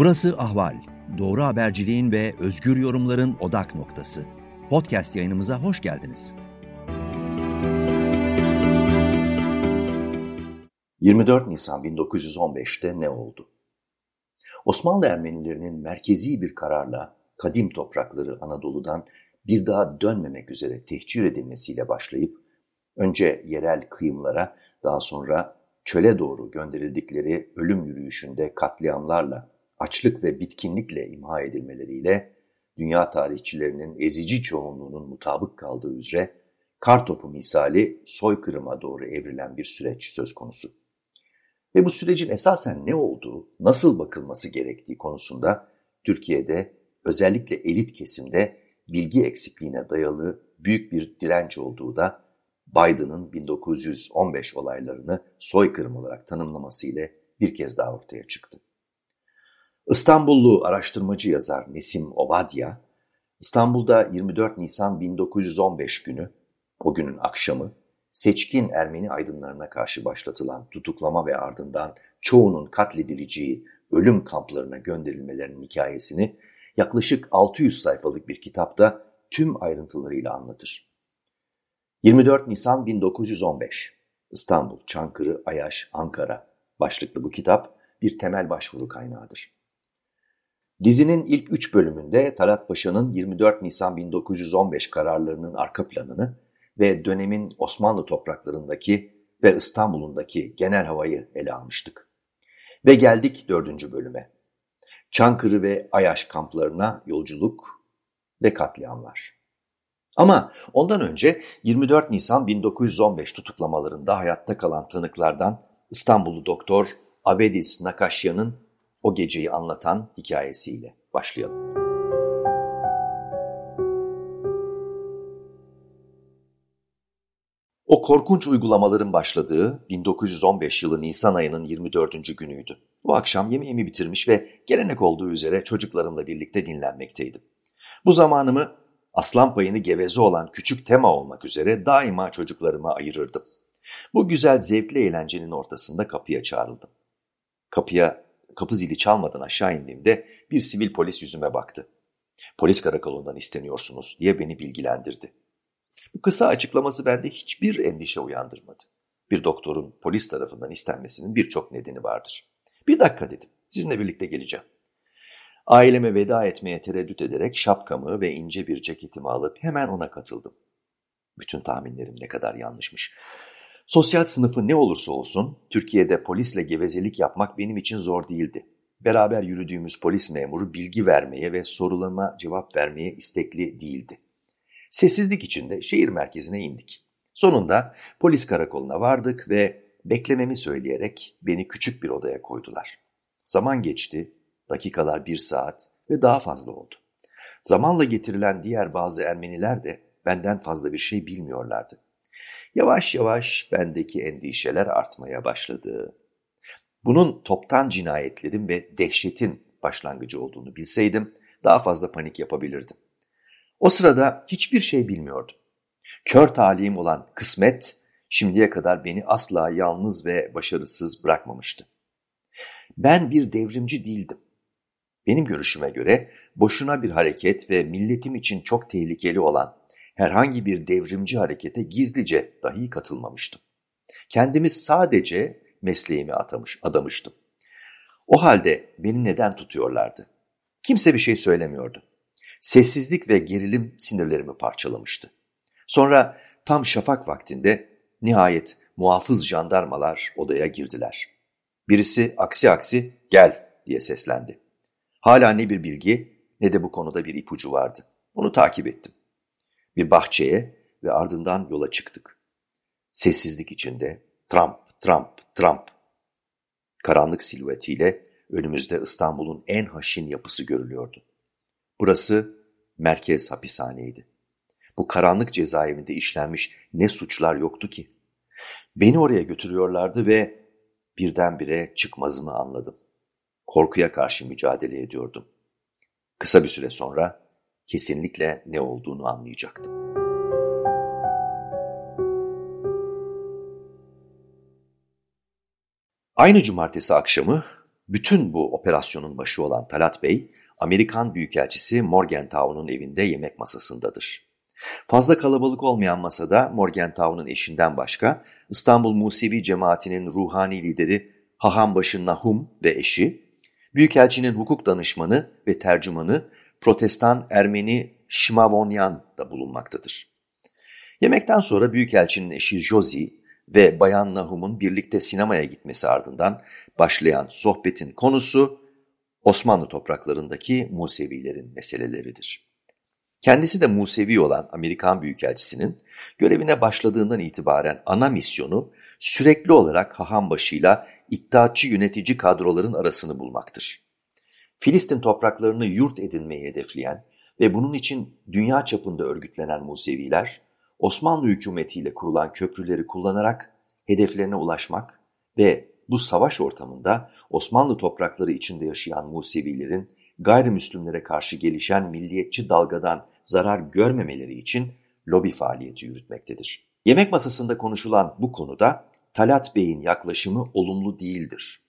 Burası Ahval. Doğru haberciliğin ve özgür yorumların odak noktası. Podcast yayınımıza hoş geldiniz. 24 Nisan 1915'te ne oldu? Osmanlı Ermenilerinin merkezi bir kararla kadim toprakları Anadolu'dan bir daha dönmemek üzere tehcir edilmesiyle başlayıp önce yerel kıyımlara daha sonra çöle doğru gönderildikleri ölüm yürüyüşünde katliamlarla, açlık ve bitkinlikle imha edilmeleriyle dünya tarihçilerinin ezici çoğunluğunun mutabık kaldığı üzere kartopu misali soykırıma doğru evrilen bir süreç söz konusu. Ve bu sürecin esasen ne olduğu, nasıl bakılması gerektiği konusunda Türkiye'de özellikle elit kesimde bilgi eksikliğine dayalı büyük bir direnç olduğu da Biden'ın 1915 olaylarını soykırım olarak tanımlaması ile bir kez daha ortaya çıktı. İstanbullu araştırmacı yazar Nesim Ovadya, İstanbul'da 24 Nisan 1915 günü, o günün akşamı, seçkin Ermeni aydınlarına karşı başlatılan tutuklama ve ardından çoğunun katledileceği ölüm kamplarına gönderilmelerinin hikayesini yaklaşık 600 sayfalık bir kitapta tüm ayrıntılarıyla anlatır. 24 Nisan 1915 İstanbul, Çankırı, Ayaş, Ankara başlıklı bu kitap bir temel başvuru kaynağıdır. Dizinin ilk üç bölümünde Talat Paşa'nın 24 Nisan 1915 kararlarının arka planını ve dönemin Osmanlı topraklarındaki ve İstanbul'undaki genel havayı ele almıştık. Ve geldik dördüncü bölüme. Çankırı ve Ayaş kamplarına yolculuk ve katliamlar. Ama ondan önce 24 Nisan 1915 tutuklamalarında hayatta kalan tanıklardan İstanbullu doktor Abedis Nakaşya'nın o geceyi anlatan hikayesiyle başlayalım. O korkunç uygulamaların başladığı 1915 yılı Nisan ayının 24. günüydü. Bu akşam yemeğimi bitirmiş ve gelenek olduğu üzere çocuklarımla birlikte dinlenmekteydim. Bu zamanımı aslan payını geveze olan küçük tema olmak üzere daima çocuklarıma ayırırdım. Bu güzel zevkli eğlencenin ortasında kapıya çağrıldım. Kapıya, kapı zili çalmadan aşağı indiğimde bir sivil polis yüzüme baktı. Polis karakolundan isteniyorsunuz diye beni bilgilendirdi. Bu kısa açıklaması bende hiçbir endişe uyandırmadı. Bir doktorun polis tarafından istenmesinin birçok nedeni vardır. Bir dakika dedim, sizinle birlikte geleceğim. Aileme veda etmeye tereddüt ederek şapkamı ve ince bir ceketimi alıp hemen ona katıldım. Bütün tahminlerim ne kadar yanlışmış. Sosyal sınıfı ne olursa olsun Türkiye'de polisle gevezelik yapmak benim için zor değildi. Beraber yürüdüğümüz polis memuru bilgi vermeye ve sorularıma cevap vermeye istekli değildi. Sessizlik içinde şehir merkezine indik. Sonunda polis karakoluna vardık ve beklememi söyleyerek beni küçük bir odaya koydular. Zaman geçti, dakikalar bir saat ve daha fazla oldu. Zamanla getirilen diğer bazı Ermeniler de benden fazla bir şey bilmiyorlardı. Yavaş yavaş bendeki endişeler artmaya başladı. Bunun toptan cinayetlerin ve dehşetin başlangıcı olduğunu bilseydim daha fazla panik yapabilirdim. O sırada hiçbir şey bilmiyordum. Kör talim olan kısmet şimdiye kadar beni asla yalnız ve başarısız bırakmamıştı. Ben bir devrimci değildim. Benim görüşüme göre boşuna bir hareket ve milletim için çok tehlikeli olan herhangi bir devrimci harekete gizlice dahi katılmamıştım. Kendimi sadece mesleğimi atamış, adamıştım. O halde beni neden tutuyorlardı? Kimse bir şey söylemiyordu. Sessizlik ve gerilim sinirlerimi parçalamıştı. Sonra tam şafak vaktinde nihayet muhafız jandarmalar odaya girdiler. Birisi aksi aksi gel diye seslendi. Hala ne bir bilgi ne de bu konuda bir ipucu vardı. Onu takip ettim. Bir bahçeye ve ardından yola çıktık. Sessizlik içinde Trump, Trump, Trump. Karanlık silüetiyle önümüzde İstanbul'un en haşin yapısı görülüyordu. Burası merkez hapishaneydi. Bu karanlık cezaevinde işlenmiş ne suçlar yoktu ki? Beni oraya götürüyorlardı ve birdenbire çıkmazımı anladım. Korkuya karşı mücadele ediyordum. Kısa bir süre sonra kesinlikle ne olduğunu anlayacaktım. Aynı cumartesi akşamı Bütün bu operasyonun başı olan Talat Bey, Amerikan Büyükelçisi Morgenthau'nun evinde yemek masasındadır. Fazla kalabalık olmayan masada Morgenthau'nun eşinden başka İstanbul Musevi cemaatinin ruhani lideri Hahambaşı Nahum ve eşi, Büyükelçinin hukuk danışmanı ve tercümanı Protestan Ermeni Şimavonyan da bulunmaktadır. Yemekten sonra Büyükelçinin eşi Josie ve Bayan Nahum'un birlikte sinemaya gitmesi ardından başlayan sohbetin konusu Osmanlı topraklarındaki Musevilerin meseleleridir. Kendisi de Musevi olan Amerikan Büyükelçisi'nin görevine başladığından itibaren ana misyonu sürekli olarak Hahambaşı'yla iddiatçı yönetici kadroların arasını bulmaktır. Filistin topraklarını yurt edinmeyi hedefleyen ve bunun için dünya çapında örgütlenen Museviler, Osmanlı hükümetiyle kurulan köprüleri kullanarak hedeflerine ulaşmak ve bu savaş ortamında Osmanlı toprakları içinde yaşayan Musevilerin gayrimüslimlere karşı gelişen milliyetçi dalgadan zarar görmemeleri için lobi faaliyeti yürütmektedir. Yemek masasında konuşulan bu konuda Talat Bey'in yaklaşımı olumlu değildir.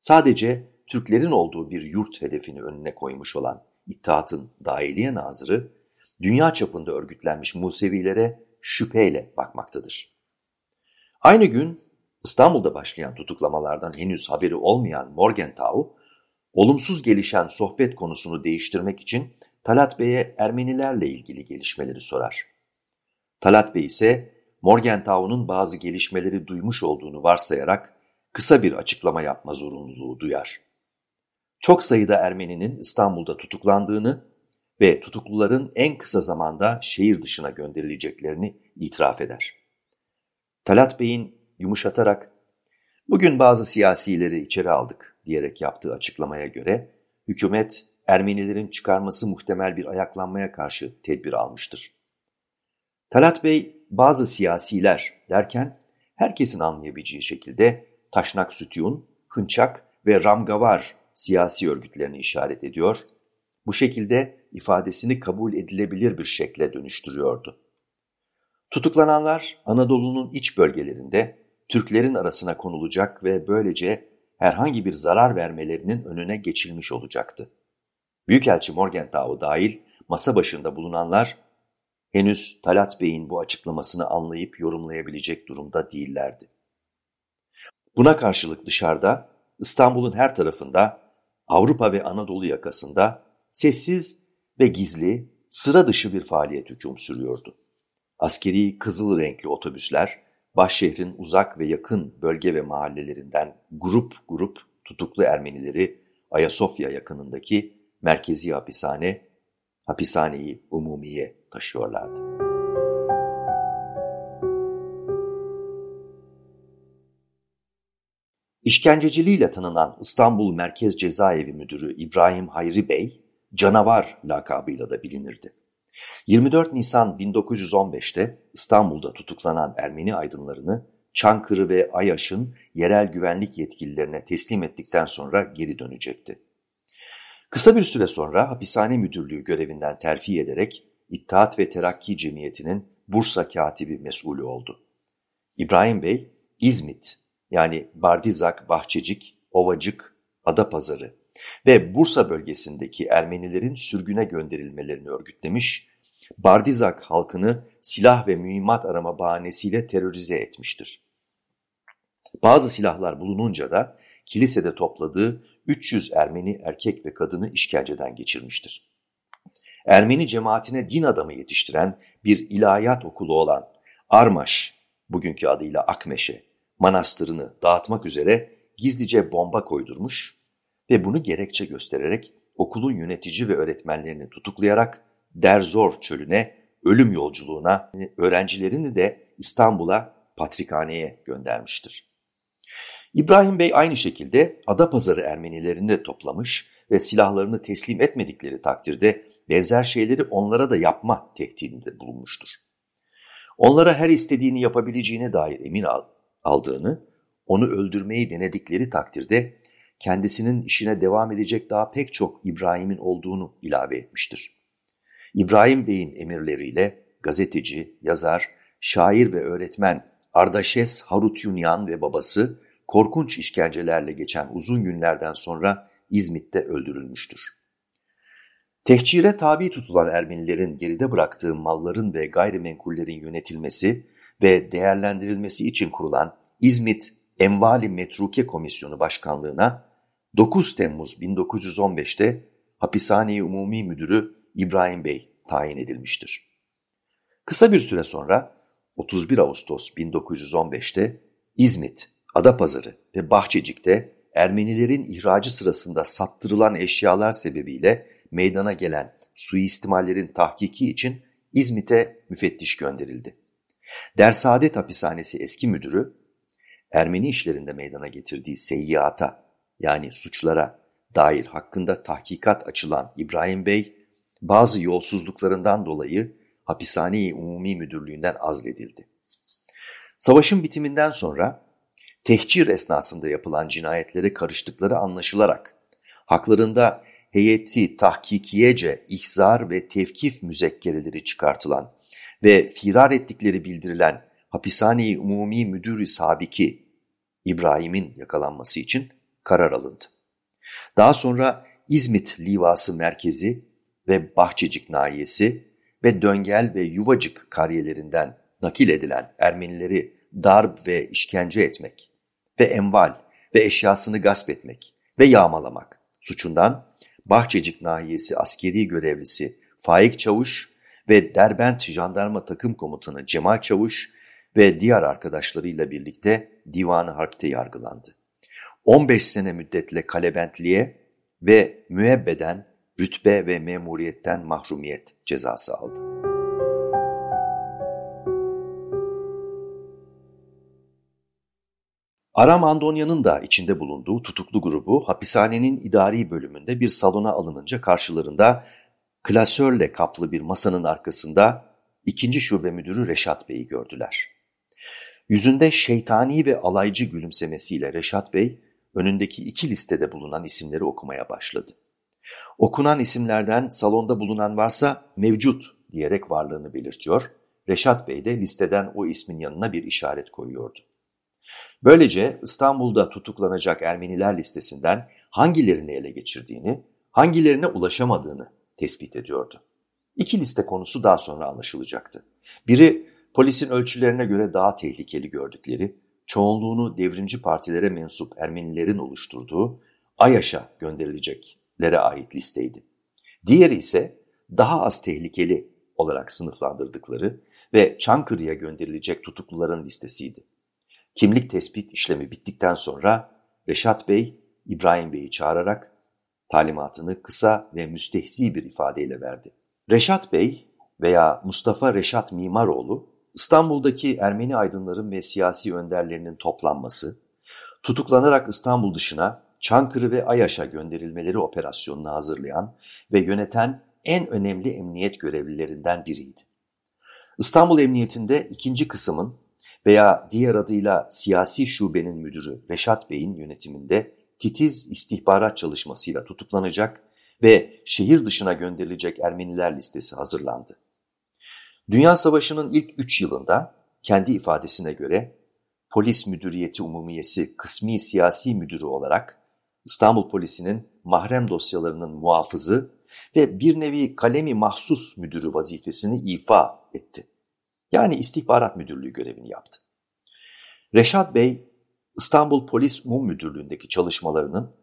Sadece Türklerin olduğu bir yurt hedefini önüne koymuş olan İttihat'ın dahiliye nazırı, dünya çapında örgütlenmiş Musevilere şüpheyle bakmaktadır. Aynı gün İstanbul'da başlayan tutuklamalardan henüz haberi olmayan Morgenthau, olumsuz gelişen sohbet konusunu değiştirmek için Talat Bey'e Ermenilerle ilgili gelişmeleri sorar. Talat Bey ise Morgenthau'nun bazı gelişmeleri duymuş olduğunu varsayarak kısa bir açıklama yapma zorunluluğu duyar. Çok sayıda Ermeninin İstanbul'da tutuklandığını ve tutukluların en kısa zamanda şehir dışına gönderileceklerini itiraf eder. Talat Bey'in yumuşatarak ''Bugün bazı siyasileri içeri aldık.'' diyerek yaptığı açıklamaya göre hükümet Ermenilerin çıkarması muhtemel bir ayaklanmaya karşı tedbir almıştır. Talat Bey bazı siyasiler derken herkesin anlayabileceği şekilde Taşnak Sütyun, Hınçak ve Ramgavar siyasi örgütlerini işaret ediyor, bu şekilde ifadesini kabul edilebilir bir şekle dönüştürüyordu. Tutuklananlar Anadolu'nun iç bölgelerinde Türklerin arasına konulacak ve böylece herhangi bir zarar vermelerinin önüne geçilmiş olacaktı. Büyükelçi Morgenthau dahil masa başında bulunanlar henüz Talat Bey'in bu açıklamasını anlayıp yorumlayabilecek durumda değillerdi. Buna karşılık dışarıda İstanbul'un her tarafında Avrupa ve Anadolu yakasında sessiz ve gizli, sıra dışı bir faaliyet hüküm sürüyordu. Askeri kızıl renkli otobüsler, başşehrin uzak ve yakın bölge ve mahallelerinden grup grup tutuklu Ermenileri Ayasofya yakınındaki merkezi hapishane, hapishaneyi umumiye taşıyorlardı. İşkenceciliğiyle tanınan İstanbul Merkez Cezaevi Müdürü İbrahim Hayri Bey, canavar lakabıyla da bilinirdi. 24 Nisan 1915'te İstanbul'da tutuklanan Ermeni aydınlarını Çankırı ve Ayaş'ın yerel güvenlik yetkililerine teslim ettikten sonra geri dönecekti. Kısa bir süre sonra hapishane müdürlüğü görevinden terfi ederek İttihat ve Terakki Cemiyeti'nin Bursa katibi mesulü oldu. İbrahim Bey, İzmit yani Bardizak, Bahçecik, Ovacık, Adapazarı ve Bursa bölgesindeki Ermenilerin sürgüne gönderilmelerini örgütlemiş, Bardizak halkını silah ve mühimmat arama bahanesiyle terörize etmiştir. Bazı silahlar bulununca da kilisede topladığı 300 Ermeni erkek ve kadını işkenceden geçirmiştir. Ermeni cemaatine din adamı yetiştiren bir ilahiyat okulu olan Armaş, bugünkü adıyla Akmeşe, manastırını dağıtmak üzere gizlice bomba koydurmuş ve bunu gerekçe göstererek okulun yönetici ve öğretmenlerini tutuklayarak Derzor çölüne, ölüm yolculuğuna, öğrencilerini de İstanbul'a patrikhaneye göndermiştir. İbrahim Bey aynı şekilde Adapazarı Ermenilerini de toplamış ve silahlarını teslim etmedikleri takdirde benzer şeyleri onlara da yapma tehdidinde bulunmuştur. Onlara her istediğini yapabileceğine dair emin aldığını, onu öldürmeyi denedikleri takdirde kendisinin işine devam edecek daha pek çok İbrahim'in olduğunu ilave etmiştir. İbrahim Bey'in emirleriyle gazeteci, yazar, şair ve öğretmen Ardaşes Harutyunyan ve babası korkunç işkencelerle geçen uzun günlerden sonra İzmit'te öldürülmüştür. Tehcire tabi tutulan Ermenilerin geride bıraktığı malların ve gayrimenkullerin yönetilmesi ve değerlendirilmesi için kurulan İzmit Envali Metruke Komisyonu Başkanlığı'na 9 Temmuz 1915'te Hapishane Umumi Müdürü İbrahim Bey tayin edilmiştir. Kısa bir süre sonra 31 Ağustos 1915'te İzmit, Adapazarı ve Bahçecik'te Ermenilerin ihracı sırasında sattırılan eşyalar sebebiyle meydana gelen suistimallerin tahkiki için İzmit'e müfettiş gönderildi. Dersaadet Hapishanesi eski müdürü, Ermeni işlerinde meydana getirdiği seyyata yani suçlara dair hakkında tahkikat açılan İbrahim Bey, bazı yolsuzluklarından dolayı Hapishane-i Umumi Müdürlüğü'nden azledildi. Savaşın bitiminden sonra tehcir esnasında yapılan cinayetlere karıştıkları anlaşılarak haklarında heyeti tahkikiyece ihzar ve tevkif müzekkereleri çıkartılan ve firar ettikleri bildirilen Hapishane-i Umumi Müdürü Sabiki İbrahim'in yakalanması için karar alındı. Daha sonra İzmit Livası Merkezi ve Bahçecik Nahiyesi ve Döngel ve Yuvacık kariyelerinden nakil edilen Ermenileri darp ve işkence etmek ve enval ve eşyasını gasp etmek ve yağmalamak suçundan Bahçecik Nahiyesi askeri görevlisi Faik Çavuş ve Derbent Jandarma Takım Komutanı Cemal Çavuş ve diğer arkadaşlarıyla birlikte Divan-ı Harp'te yargılandı. 15 sene müddetle kalebentliğe ve müebbeden rütbe ve memuriyetten mahrumiyet cezası aldı. Aram Andonya'nın da içinde bulunduğu tutuklu grubu hapishanenin idari bölümünde bir salona alınınca karşılarında klasörle kaplı bir masanın arkasında ikinci şube müdürü Reşat Bey'i gördüler. Yüzünde şeytani ve alaycı gülümsemesiyle Reşat Bey önündeki iki listede bulunan isimleri okumaya başladı. Okunan isimlerden salonda bulunan varsa mevcut diyerek varlığını belirtiyor, Reşat Bey de listeden o ismin yanına bir işaret koyuyordu. Böylece İstanbul'da tutuklanacak Ermeniler listesinden hangilerini ele geçirdiğini, hangilerine ulaşamadığını tespit ediyordu. İki liste konusu daha sonra anlaşılacaktı. Biri polisin ölçülerine göre daha tehlikeli gördükleri, çoğunluğunu devrimci partilere mensup Ermenilerin oluşturduğu AYAŞ'a gönderileceklere ait listeydi. Diğeri ise daha az tehlikeli olarak sınıflandırdıkları ve Çankırı'ya gönderilecek tutukluların listesiydi. Kimlik tespit işlemi bittikten sonra Reşat Bey, İbrahim Bey'i çağırarak talimatını kısa ve müstehzi bir ifadeyle verdi. Reşat Bey veya Mustafa Reşat Mimaroğlu, İstanbul'daki Ermeni aydınların ve siyasi önderlerinin toplanması, tutuklanarak İstanbul dışına Çankırı ve Ayaş'a gönderilmeleri operasyonunu hazırlayan ve yöneten en önemli emniyet görevlilerinden biriydi. İstanbul Emniyetinde ikinci kısmın veya diğer adıyla siyasi şubenin müdürü Reşat Bey'in yönetiminde titiz istihbarat çalışmasıyla tutuklanacak ve şehir dışına gönderilecek Ermeniler listesi hazırlandı. Dünya Savaşı'nın ilk üç yılında kendi ifadesine göre Polis Müdüriyeti Umumiyesi Kısmi Siyasi Müdürü olarak İstanbul Polisi'nin mahrem dosyalarının muhafızı ve bir nevi kalemi mahsus müdürü vazifesini ifa etti. Yani istihbarat müdürlüğü görevini yaptı. Reşat Bey, İstanbul Polis Umum Müdürlüğü'ndeki çalışmalarının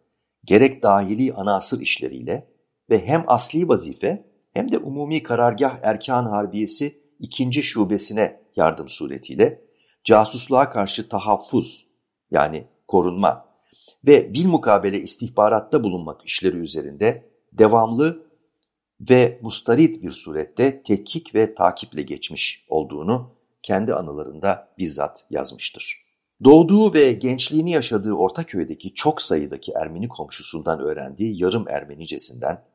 gerek dahili anasır işleriyle ve hem asli vazife hem de umumi karargah erkan harbiyesi ikinci şubesine yardım suretiyle casusluğa karşı tahaffuz yani korunma ve bilmukabele istihbaratta bulunmak işleri üzerinde devamlı ve mustarit bir surette tetkik ve takiple geçmiş olduğunu kendi anılarında bizzat yazmıştır. Doğduğu ve gençliğini yaşadığı Ortaköy'deki çok sayıdaki Ermeni komşusundan öğrendiği yarım Ermenicesinden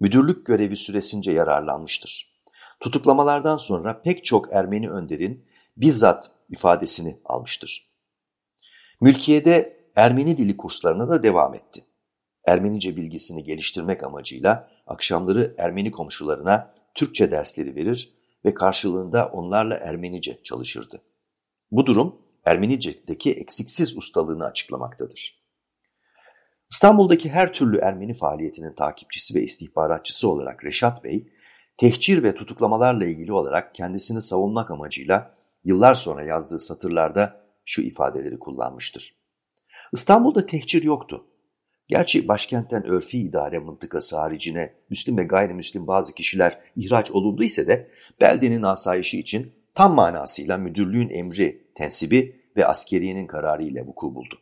müdürlük görevi süresince yararlanmıştır. Tutuklamalardan sonra pek çok Ermeni önderin bizzat ifadesini almıştır. Mülkiye'de Ermeni dili kurslarına da devam etti. Ermenice bilgisini geliştirmek amacıyla akşamları Ermeni komşularına Türkçe dersleri verir ve karşılığında onlarla Ermenice çalışırdı. Bu durum Ermenice'deki eksiksiz ustalığını açıklamaktadır. İstanbul'daki her türlü Ermeni faaliyetinin takipçisi ve istihbaratçısı olarak Reşat Bey, tehcir ve tutuklamalarla ilgili olarak kendisini savunmak amacıyla yıllar sonra yazdığı satırlarda şu ifadeleri kullanmıştır. İstanbul'da tehcir yoktu. Gerçi başkentten örfi idare mıntıkası haricine Müslüm ve gayrimüslim bazı kişiler ihraç olundu ise de beldenin asayişi için tam manasıyla müdürlüğün emri, tensibi ve askeriyenin kararı ile vuku buldu.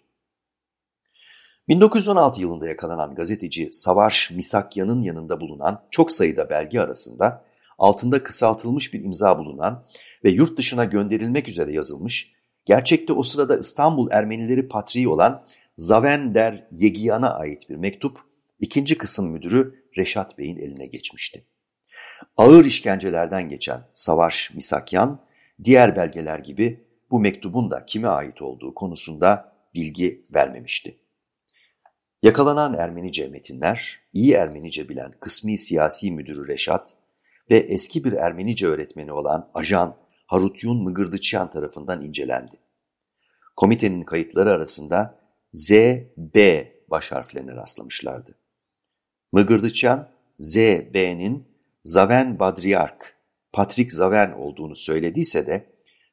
1916 yılında yakalanan gazeteci Savaş Misakyan'ın yanında bulunan çok sayıda belge arasında altında kısaltılmış bir imza bulunan ve yurt dışına gönderilmek üzere yazılmış, gerçekte o sırada İstanbul Ermenileri patriği olan Zavender Yegiyan'a ait bir mektup, ikinci kısım müdürü Reşat Bey'in eline geçmişti. Ağır işkencelerden geçen Savaş Misakyan, diğer belgeler gibi bu mektubun da kime ait olduğu konusunda bilgi vermemişti. Yakalanan Ermenice metinler, iyi Ermenice bilen kısmi siyasi müdürü Reşat ve eski bir Ermenice öğretmeni olan ajan Harutyun Mıgırdıçyan tarafından incelendi. Komitenin kayıtları arasında Z, B baş harflerine rastlamışlardı. Mıgırdıçyan, Z, B'nin Zaven Badriark, Patrik Zaven olduğunu söylediyse de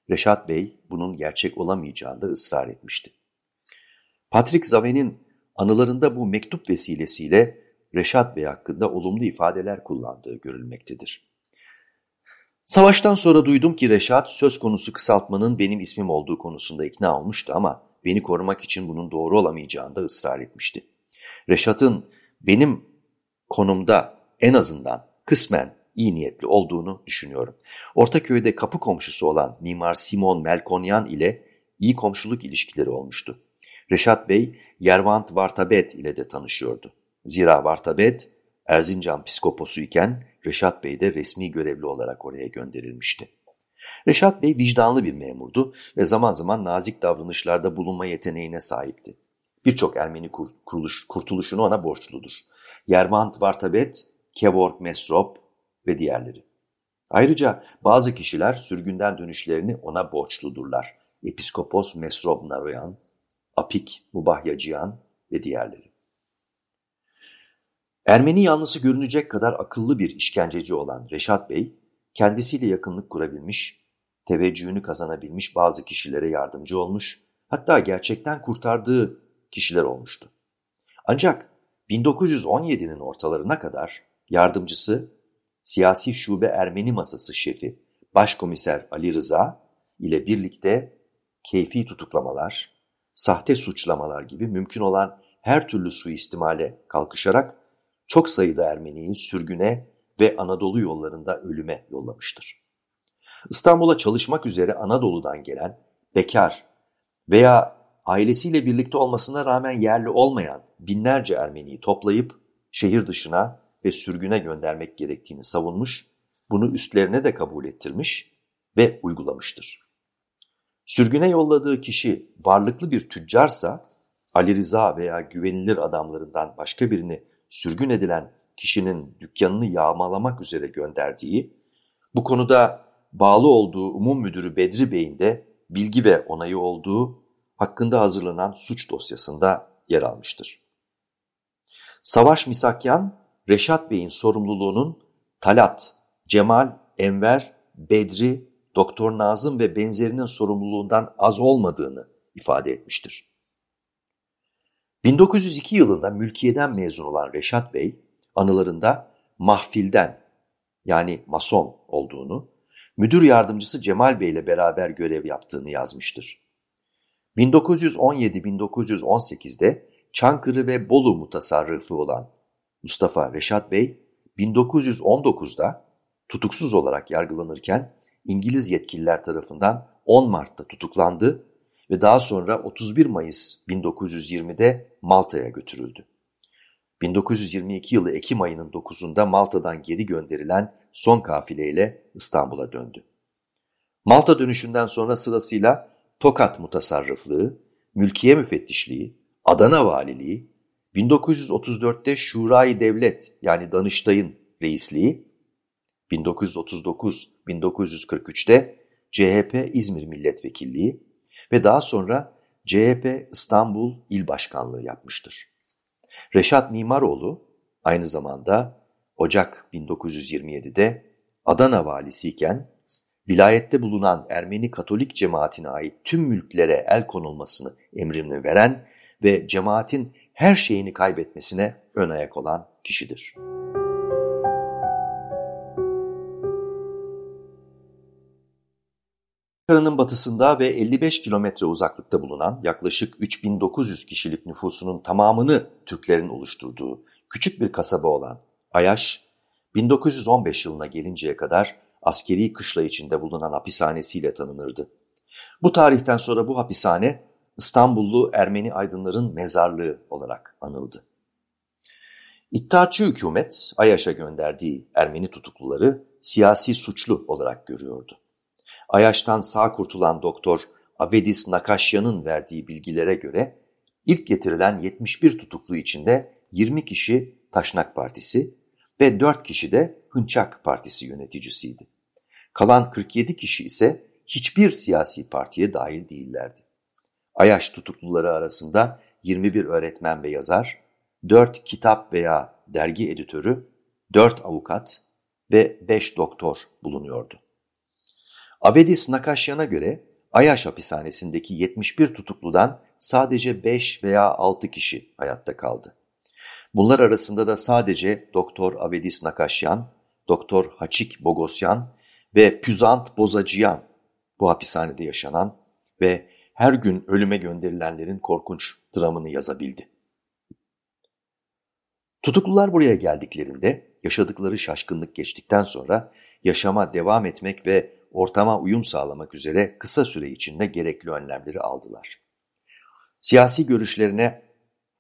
Reşat Bey bunun gerçek olamayacağında ısrar etmişti. Patrik Zaven'in anılarında bu mektup vesilesiyle Reşat Bey hakkında olumlu ifadeler kullandığı görülmektedir. Savaştan sonra duydum ki Reşat söz konusu kısaltmanın benim ismim olduğu konusunda ikna olmuştu ama beni korumak için bunun doğru olamayacağında ısrar etmişti. Reşat'ın benim konumda en azından kısmen iyi niyetli olduğunu düşünüyorum. Ortaköy'de kapı komşusu olan Mimar Simon Melkonyan ile iyi komşuluk ilişkileri olmuştu. Reşat Bey, Yervant Vartabet ile de tanışıyordu. Zira Vartabet, Erzincan psikoposu iken Reşat Bey de resmi görevli olarak oraya gönderilmişti. Reşat Bey vicdanlı bir memurdu ve zaman zaman nazik davranışlarda bulunma yeteneğine sahipti. Birçok Ermeni kurtuluş, kurtuluşunu ona borçludur. Yervant Vartabet, Kevork Mesrop ve diğerleri. Ayrıca bazı kişiler sürgünden dönüşlerini ona borçludurlar. Episkopos Mesrop Naroyan, Apik Mubahyacıyan ve diğerleri. Ermeni yanlısı görünecek kadar akıllı bir işkenceci olan Reşat Bey, kendisiyle yakınlık kurabilmiş, teveccühünü kazanabilmiş bazı kişilere yardımcı olmuş, hatta gerçekten kurtardığı kişiler olmuştu. Ancak 1917'nin ortalarına kadar yardımcısı, siyasi şube Ermeni masası şefi Başkomiser Ali Rıza ile birlikte keyfi tutuklamalar, sahte suçlamalar gibi mümkün olan her türlü suistimale kalkışarak çok sayıda Ermeniyi sürgüne ve Anadolu yollarında ölüme yollamıştır. İstanbul'a çalışmak üzere Anadolu'dan gelen bekar veya ailesiyle birlikte olmasına rağmen yerli olmayan binlerce Ermeniyi toplayıp şehir dışına ve sürgüne göndermek gerektiğini savunmuş, bunu üstlerine de kabul ettirmiş ve uygulamıştır. Sürgüne yolladığı kişi varlıklı bir tüccarsa, Ali Rıza veya güvenilir adamlarından başka birini sürgün edilen kişinin dükkanını yağmalamak üzere gönderdiği, bu konuda bağlı olduğu umum müdürü Bedri Bey'in de bilgi ve onayı olduğu hakkında hazırlanan suç dosyasında yer almıştır. Savaş Misakyan, Reşat Bey'in sorumluluğunun Talat, Cemal, Enver, Bedri, Doktor Nazım ve benzerinin sorumluluğundan az olmadığını ifade etmiştir. 1902 yılında mülkiyeden mezun olan Reşat Bey, anılarında mahfilden yani mason olduğunu, müdür yardımcısı Cemal Bey ile beraber görev yaptığını yazmıştır. 1917-1918'de Çankırı ve Bolu mutasarrıfı olan Mustafa Reşat Bey, 1919'da tutuksuz olarak yargılanırken İngiliz yetkililer tarafından 10 Mart'ta tutuklandı ve daha sonra 31 Mayıs 1920'de Malta'ya götürüldü. 1922 yılı Ekim ayının 9'unda Malta'dan geri gönderilen son kafileyle İstanbul'a döndü. Malta dönüşünden sonra sırasıyla Tokat Mutasarrıflığı, Mülkiye Müfettişliği, Adana Valiliği, 1934'te Şurayı Devlet yani Danıştay'ın reisliği, 1939-1943'te CHP İzmir Milletvekilliği ve daha sonra CHP İstanbul İl Başkanlığı yapmıştır. Reşat Mimaroğlu aynı zamanda Ocak 1927'de Adana valisiyken vilayette bulunan Ermeni Katolik cemaatine ait tüm mülklere el konulmasını emrini veren ve cemaatin her şeyini kaybetmesine ön ayak olan kişidir. Ankara'nın batısında ve 55 kilometre uzaklıkta bulunan yaklaşık 3900 kişilik nüfusunun tamamını Türklerin oluşturduğu küçük bir kasaba olan Ayaş, 1915 yılına gelinceye kadar askeri kışla içinde bulunan hapishanesiyle tanınırdı. Bu tarihten sonra bu hapishane İstanbullu Ermeni aydınların mezarlığı olarak anıldı. İttihatçı hükümet Ayaş'a gönderdiği Ermeni tutukluları siyasi suçlu olarak görüyordu. Ayaş'tan sağ kurtulan doktor Avedis Nakasyan'ın verdiği bilgilere göre ilk getirilen 71 tutuklu içinde 20 kişi Taşnak Partisi ve 4 kişi de Hınçak Partisi yöneticisiydi. Kalan 47 kişi ise hiçbir siyasi partiye dahil değillerdi. Ayaş tutukluları arasında 21 öğretmen ve yazar, 4 kitap veya dergi editörü, 4 avukat ve 5 doktor bulunuyordu. Avedis Nakasyan'a göre Ayaş hapishanesindeki 71 tutukludan sadece 5 veya 6 kişi hayatta kaldı. Bunlar arasında da sadece Doktor Avedis Nakasyan, Doktor Haçik Bogosyan ve Püzant Bozacıyan bu hapishanede yaşanan ve her gün ölüme gönderilenlerin korkunç dramını yazabildi. Tutuklular buraya geldiklerinde yaşadıkları şaşkınlık geçtikten sonra yaşama devam etmek ve ortama uyum sağlamak üzere kısa süre içinde gerekli önlemleri aldılar. Siyasi görüşlerine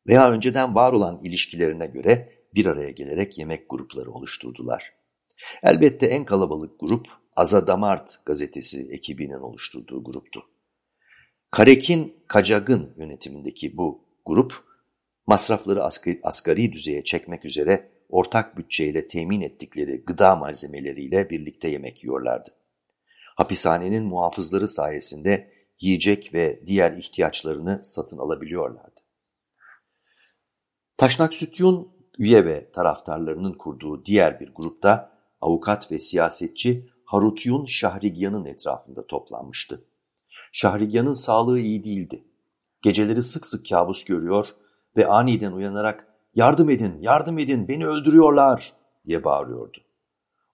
veya önceden var olan ilişkilerine göre bir araya gelerek yemek grupları oluşturdular. Elbette en kalabalık grup Azadamart gazetesi ekibinin oluşturduğu gruptu. Karekin Kacag'ın yönetimindeki bu grup masrafları asgari, asgari düzeye çekmek üzere ortak bütçeyle temin ettikleri gıda malzemeleriyle birlikte yemek yiyorlardı. Hapishanenin muhafızları sayesinde yiyecek ve diğer ihtiyaçlarını satın alabiliyorlardı. Taşnak Sütyun üye ve taraftarlarının kurduğu diğer bir grupta avukat ve siyasetçi Harutyun Şahrigyan'ın etrafında toplanmıştı. Şahrigyan'ın sağlığı iyi değildi. Geceleri sık sık kabus görüyor ve aniden uyanarak ''Yardım edin, yardım edin, beni öldürüyorlar!'' diye bağırıyordu.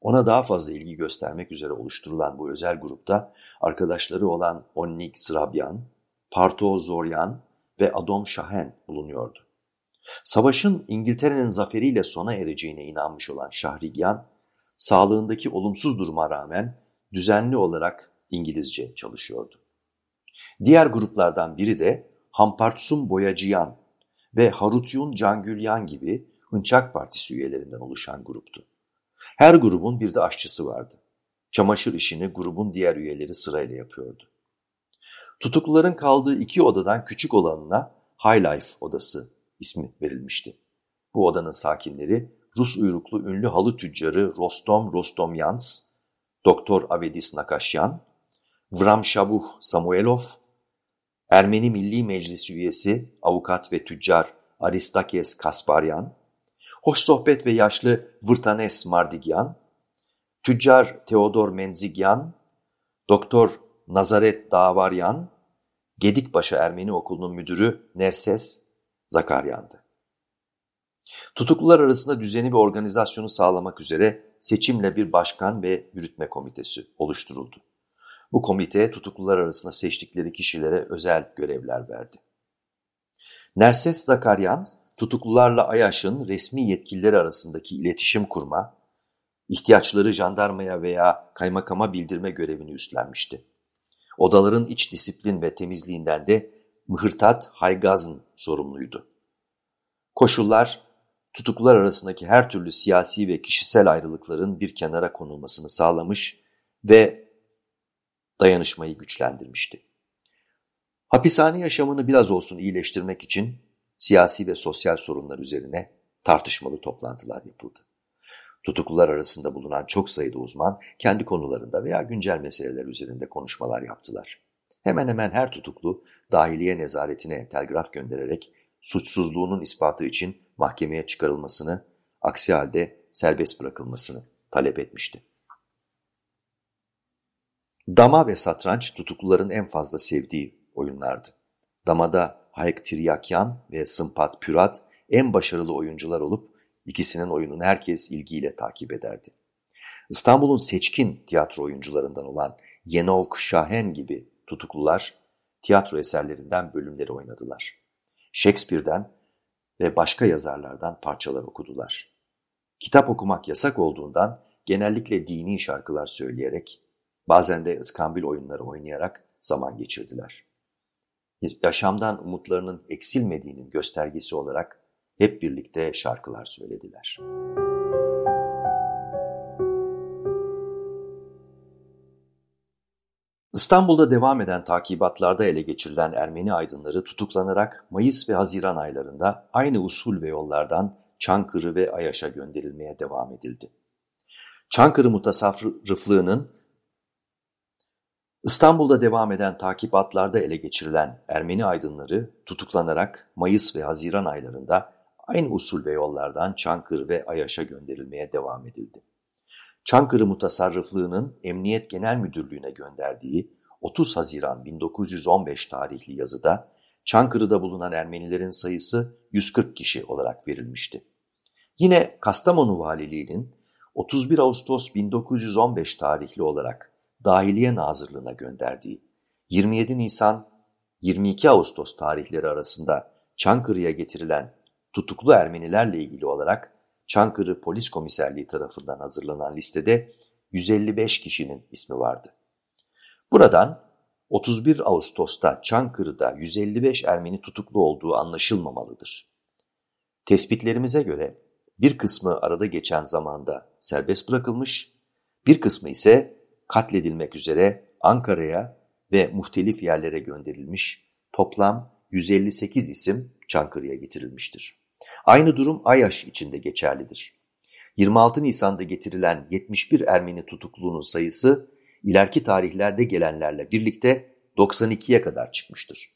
Ona daha fazla ilgi göstermek üzere oluşturulan bu özel grupta arkadaşları olan Onnik Srabyan, Parto Zoryan ve Adom Şahen bulunuyordu. Savaşın İngiltere'nin zaferiyle sona ereceğine inanmış olan Şahrigyan, sağlığındaki olumsuz duruma rağmen düzenli olarak İngilizce çalışıyordu. Diğer gruplardan biri de Hampartsum Boyacıyan ve Harutyun Cangülyan gibi Hınçak Partisi üyelerinden oluşan gruptu. Her grubun bir de aşçısı vardı. Çamaşır işini grubun diğer üyeleri sırayla yapıyordu. Tutukluların kaldığı iki odadan küçük olanına High Life odası ismi verilmişti. Bu odanın sakinleri Rus uyruklu ünlü halı tüccarı Rostom Rostomyans, Doktor Avedis Nakashyan, Vramşabuh Samuelov, Ermeni Milli Meclisi üyesi avukat ve tüccar Aristakes Kasparyan, hoş sohbet ve yaşlı Vırtanes Mardigyan, tüccar Teodor Menzigyan, Doktor Nazaret Davaryan, Gedikbaşı Ermeni Okulu'nun müdürü Nerses Zakaryan'dı. Tutuklular arasında düzeni ve organizasyonu sağlamak üzere seçimle bir başkan ve yürütme komitesi oluşturuldu. Bu komite tutuklular arasında seçtikleri kişilere özel görevler verdi. Nerses Zakaryan, tutuklularla AYAŞ'ın resmi yetkilileri arasındaki iletişim kurma, ihtiyaçları jandarmaya veya kaymakama bildirme görevini üstlenmişti. Odaların iç disiplin ve temizliğinden de Mıhırtat Haygazn sorumluydu. Koşullar, tutuklular arasındaki her türlü siyasi ve kişisel ayrılıkların bir kenara konulmasını sağlamış ve dayanışmayı güçlendirmişti. Hapishane yaşamını biraz olsun iyileştirmek için siyasi ve sosyal sorunlar üzerine tartışmalı toplantılar yapıldı. Tutuklular arasında bulunan çok sayıda uzman kendi konularında veya güncel meseleler üzerinde konuşmalar yaptılar. hemen hemen her tutuklu dahiliye nezaretine telgraf göndererek suçsuzluğunun ispatı için mahkemeye çıkarılmasını, aksi halde serbest bırakılmasını talep etmişti. Dama ve satranç tutukluların en fazla sevdiği oyunlardı. Damada Hayk Tiryakyan ve Sımpat Pürat en başarılı oyuncular olup ikisinin oyununu herkes ilgiyle takip ederdi. İstanbul'un seçkin tiyatro oyuncularından olan Yenov Şahen gibi tutuklular tiyatro eserlerinden bölümleri oynadılar. Shakespeare'den ve başka yazarlardan parçalar okudular. Kitap okumak yasak olduğundan genellikle dini şarkılar söyleyerek, bazen de ıskambil oyunları oynayarak zaman geçirdiler. Yaşamdan umutlarının eksilmediğinin göstergesi olarak hep birlikte şarkılar söylediler. İstanbul'da devam eden takibatlarda ele geçirilen Ermeni aydınları tutuklanarak Mayıs ve Haziran aylarında aynı usul ve yollardan Çankırı ve Ayaş'a gönderilmeye devam edildi. Çankırı mutasarrıflığının İstanbul'da devam eden takibatlarda ele geçirilen Ermeni aydınları tutuklanarak Mayıs ve Haziran aylarında aynı usul ve yollardan Çankırı ve Ayaş'a gönderilmeye devam edildi. Çankırı Mutasarrıflığı'nın Emniyet Genel Müdürlüğü'ne gönderdiği 30 Haziran 1915 tarihli yazıda Çankırı'da bulunan Ermenilerin sayısı 140 kişi olarak verilmişti. Yine Kastamonu Valiliği'nin 31 Ağustos 1915 tarihli olarak Dahiliye Nazırlığı'na gönderdiği 27 Nisan 22 Ağustos tarihleri arasında Çankırı'ya getirilen tutuklu Ermenilerle ilgili olarak Çankırı Polis Komiserliği tarafından hazırlanan listede 155 kişinin ismi vardı. Buradan 31 Ağustos'ta Çankırı'da 155 Ermeni tutuklu olduğu anlaşılmamalıdır. Tespitlerimize göre bir kısmı arada geçen zamanda serbest bırakılmış, bir kısmı ise katledilmek üzere Ankara'ya ve muhtelif yerlere gönderilmiş toplam 158 isim Çankırı'ya getirilmiştir. Aynı durum Ayaş için de geçerlidir. 26 Nisan'da getirilen 71 Ermeni tutukluluğunun sayısı ileriki tarihlerde gelenlerle birlikte 92'ye kadar çıkmıştır.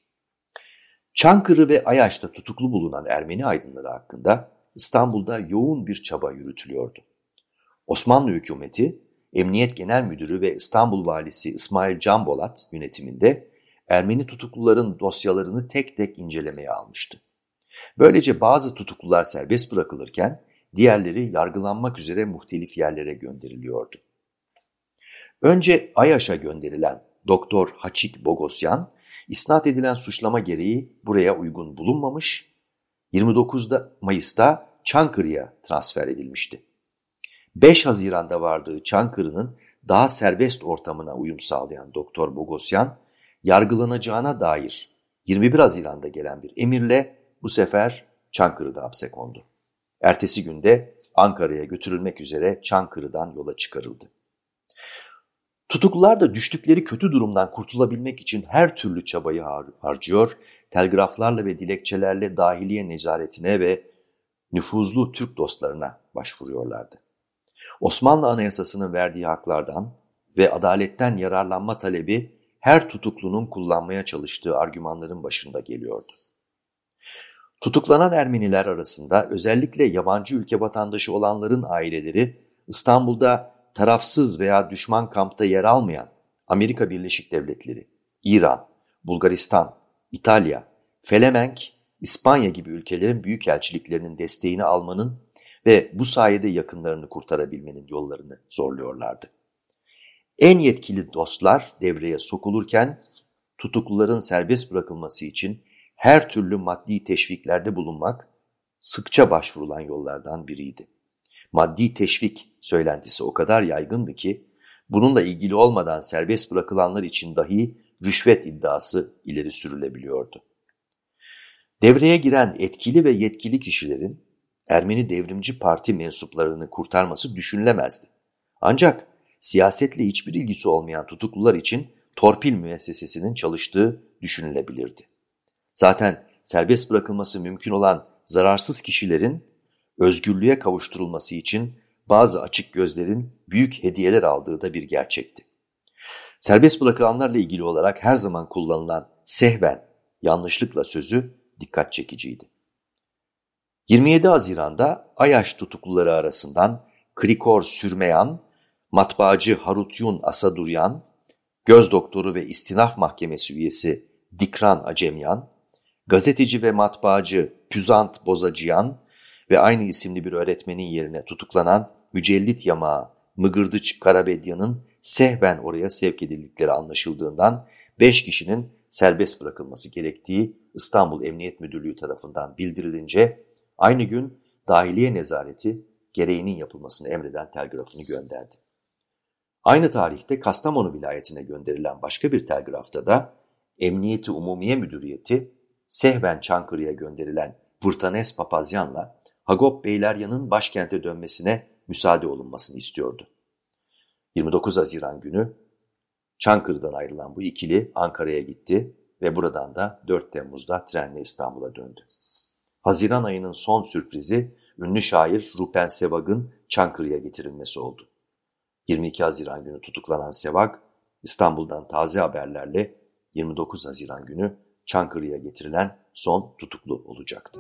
Çankırı ve Ayaş'ta tutuklu bulunan Ermeni aydınları hakkında İstanbul'da yoğun bir çaba yürütülüyordu. Osmanlı hükümeti, Emniyet Genel Müdürü ve İstanbul Valisi İsmail Canbolat yönetiminde Ermeni tutukluların dosyalarını tek tek incelemeye almıştı. Böylece bazı tutuklular serbest bırakılırken diğerleri yargılanmak üzere muhtelif yerlere gönderiliyordu. Önce Ayaş'a gönderilen Doktor Haçik Bogosyan, isnat edilen suçlama gereği buraya uygun bulunmamış, 29 Mayıs'ta Çankırı'ya transfer edilmişti. 5 Haziran'da vardığı Çankırı'nın daha serbest ortamına uyum sağlayan Doktor Bogosyan, yargılanacağına dair 21 Haziran'da gelen bir emirle bu sefer Çankırı'da hapse kondu. Ertesi günde Ankara'ya götürülmek üzere Çankırı'dan yola çıkarıldı. Tutuklular da düştükleri kötü durumdan kurtulabilmek için her türlü çabayı har harcıyor, telgraflarla ve dilekçelerle dahiliye nezaretine ve nüfuzlu Türk dostlarına başvuruyorlardı. Osmanlı Anayasası'nın verdiği haklardan ve adaletten yararlanma talebi her tutuklunun kullanmaya çalıştığı argümanların başında geliyordu. Tutuklanan Ermeniler arasında özellikle yabancı ülke vatandaşı olanların aileleri İstanbul'da tarafsız veya düşman kampta yer almayan Amerika Birleşik Devletleri, İran, Bulgaristan, İtalya, Felemenk, İspanya gibi ülkelerin büyükelçiliklerinin desteğini almanın ve bu sayede yakınlarını kurtarabilmenin yollarını zorluyorlardı. En yetkili dostlar devreye sokulurken tutukluların serbest bırakılması için her türlü maddi teşviklerde bulunmak sıkça başvurulan yollardan biriydi. Maddi teşvik söylentisi o kadar yaygındı ki bununla ilgili olmadan serbest bırakılanlar için dahi rüşvet iddiası ileri sürülebiliyordu. Devreye giren etkili ve yetkili kişilerin Ermeni Devrimci Parti mensuplarını kurtarması düşünülemezdi. Ancak siyasetle hiçbir ilgisi olmayan tutuklular için torpil müessesesinin çalıştığı düşünülebilirdi. Zaten serbest bırakılması mümkün olan zararsız kişilerin özgürlüğe kavuşturulması için bazı açık gözlerin büyük hediyeler aldığı da bir gerçekti. Serbest bırakılanlarla ilgili olarak her zaman kullanılan sehven, yanlışlıkla sözü dikkat çekiciydi. 27 Haziran'da Ayaş tutukluları arasından Krikor Sürmeyan, matbaacı Harutyun Asaduryan, göz doktoru ve istinaf mahkemesi üyesi Dikran Acemyan, gazeteci ve matbaacı Püzant Bozacıyan ve aynı isimli bir öğretmenin yerine tutuklanan Mücellit Yamağı Mıgırdıç Karabedyan'ın sehven oraya sevk edildikleri anlaşıldığından 5 kişinin serbest bırakılması gerektiği İstanbul Emniyet Müdürlüğü tarafından bildirilince aynı gün dahiliye nezareti gereğinin yapılmasını emreden telgrafını gönderdi. Aynı tarihte Kastamonu vilayetine gönderilen başka bir telgrafta da Emniyeti Umumiye Müdüriyeti Sehven Çankırı'ya gönderilen Vırtanes Papazyan'la Hagop Beyleryan'ın başkente dönmesine müsaade olunmasını istiyordu. 29 Haziran günü Çankırı'dan ayrılan bu ikili Ankara'ya gitti ve buradan da 4 Temmuz'da trenle İstanbul'a döndü. Haziran ayının son sürprizi ünlü şair Rupen Sevag'ın Çankırı'ya getirilmesi oldu. 22 Haziran günü tutuklanan Sevag, İstanbul'dan taze haberlerle 29 Haziran günü Çankırı'ya getirilen son tutuklu olacaktı.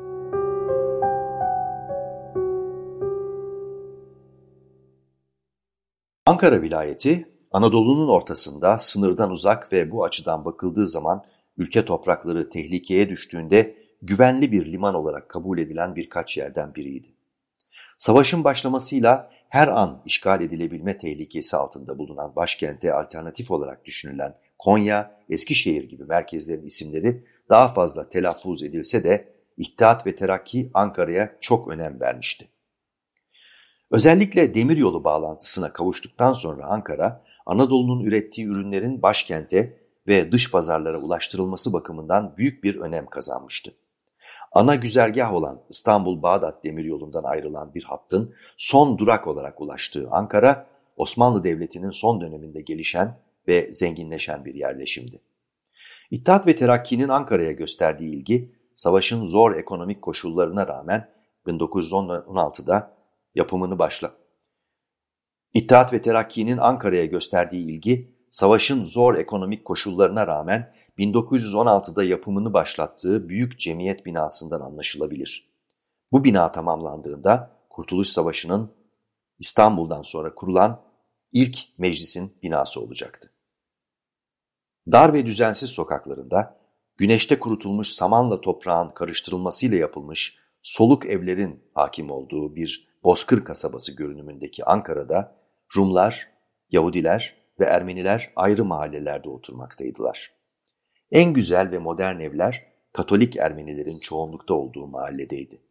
Ankara vilayeti, Anadolu'nun ortasında sınırdan uzak ve bu açıdan bakıldığı zaman ülke toprakları tehlikeye düştüğünde güvenli bir liman olarak kabul edilen birkaç yerden biriydi. Savaşın başlamasıyla her an işgal edilebilme tehlikesi altında bulunan başkente alternatif olarak düşünülen Konya, Eskişehir gibi merkezlerin isimleri daha fazla telaffuz edilse de İttihat ve Terakki Ankara'ya çok önem vermişti. Özellikle demiryolu bağlantısına kavuştuktan sonra Ankara, Anadolu'nun ürettiği ürünlerin başkente ve dış pazarlara ulaştırılması bakımından büyük bir önem kazanmıştı. Ana güzergah olan İstanbul-Bağdat demiryolundan ayrılan bir hattın son durak olarak ulaştığı Ankara, Osmanlı Devleti'nin son döneminde gelişen ve zenginleşen bir yerleşimdi. İttihat ve Terakki'nin Ankara'ya gösterdiği ilgi, savaşın zor ekonomik koşullarına rağmen 1916'da yapımını başla. İttihat ve Terakki'nin Ankara'ya gösterdiği ilgi, savaşın zor ekonomik koşullarına rağmen 1916'da yapımını başlattığı büyük cemiyet binasından anlaşılabilir. Bu bina tamamlandığında Kurtuluş Savaşı'nın İstanbul'dan sonra kurulan ilk meclisin binası olacaktı. Dar ve düzensiz sokaklarında güneşte kurutulmuş samanla toprağın karıştırılmasıyla yapılmış soluk evlerin hakim olduğu bir bozkır kasabası görünümündeki Ankara'da Rumlar, Yahudiler ve Ermeniler ayrı mahallelerde oturmaktaydılar. En güzel ve modern evler Katolik Ermenilerin çoğunlukta olduğu mahalledeydi.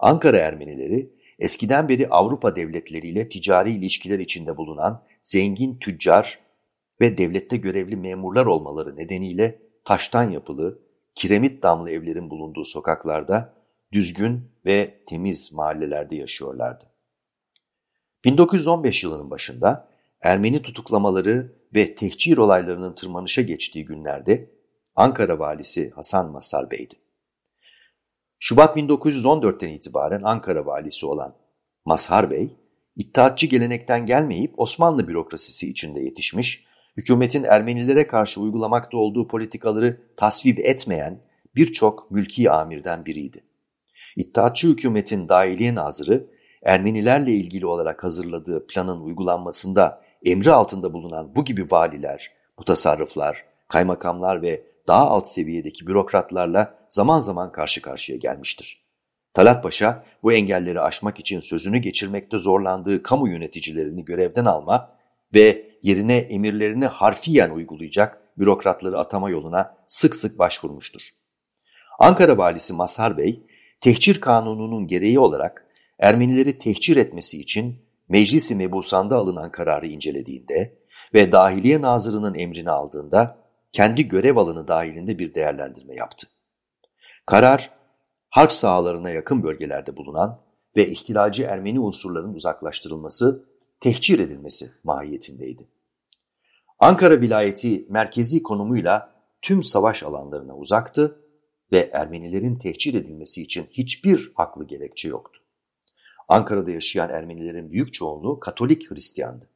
Ankara Ermenileri eskiden beri Avrupa devletleriyle ticari ilişkiler içinde bulunan zengin tüccar ve devlette görevli memurlar olmaları nedeniyle taştan yapılı, kiremit damlı evlerin bulunduğu sokaklarda düzgün ve temiz mahallelerde yaşıyorlardı. 1915 yılının başında Ermeni tutuklamaları ve tehcir olaylarının tırmanışa geçtiği günlerde Ankara valisi Hasan Masar Bey'di. Şubat 1914'ten itibaren Ankara valisi olan Mazhar Bey, İttihatçı gelenekten gelmeyip Osmanlı bürokrasisi içinde yetişmiş, hükümetin Ermenilere karşı uygulamakta olduğu politikaları tasvip etmeyen birçok mülki amirden biriydi. İttihatçı hükümetin dahiliye nazırı, Ermenilerle ilgili olarak hazırladığı planın uygulanmasında emri altında bulunan bu gibi valiler, mutasarrıflar, kaymakamlar ve daha alt seviyedeki bürokratlarla zaman zaman karşı karşıya gelmiştir. Talat Paşa bu engelleri aşmak için sözünü geçirmekte zorlandığı kamu yöneticilerini görevden alma ve yerine emirlerini harfiyen uygulayacak bürokratları atama yoluna sık sık başvurmuştur. Ankara valisi Mazhar Bey, tehcir kanununun gereği olarak Ermenileri tehcir etmesi için Meclisi Mebusan'da alınan kararı incelediğinde ve Dahiliye Nazırı'nın emrini aldığında kendi görev alanı dahilinde bir değerlendirme yaptı. Karar, harp sahalarına yakın bölgelerde bulunan ve ihtilacı Ermeni unsurların uzaklaştırılması, tehcir edilmesi mahiyetindeydi. Ankara vilayeti merkezi konumuyla tüm savaş alanlarına uzaktı ve Ermenilerin tehcir edilmesi için hiçbir haklı gerekçe yoktu. Ankara'da yaşayan Ermenilerin büyük çoğunluğu Katolik Hristiyandı.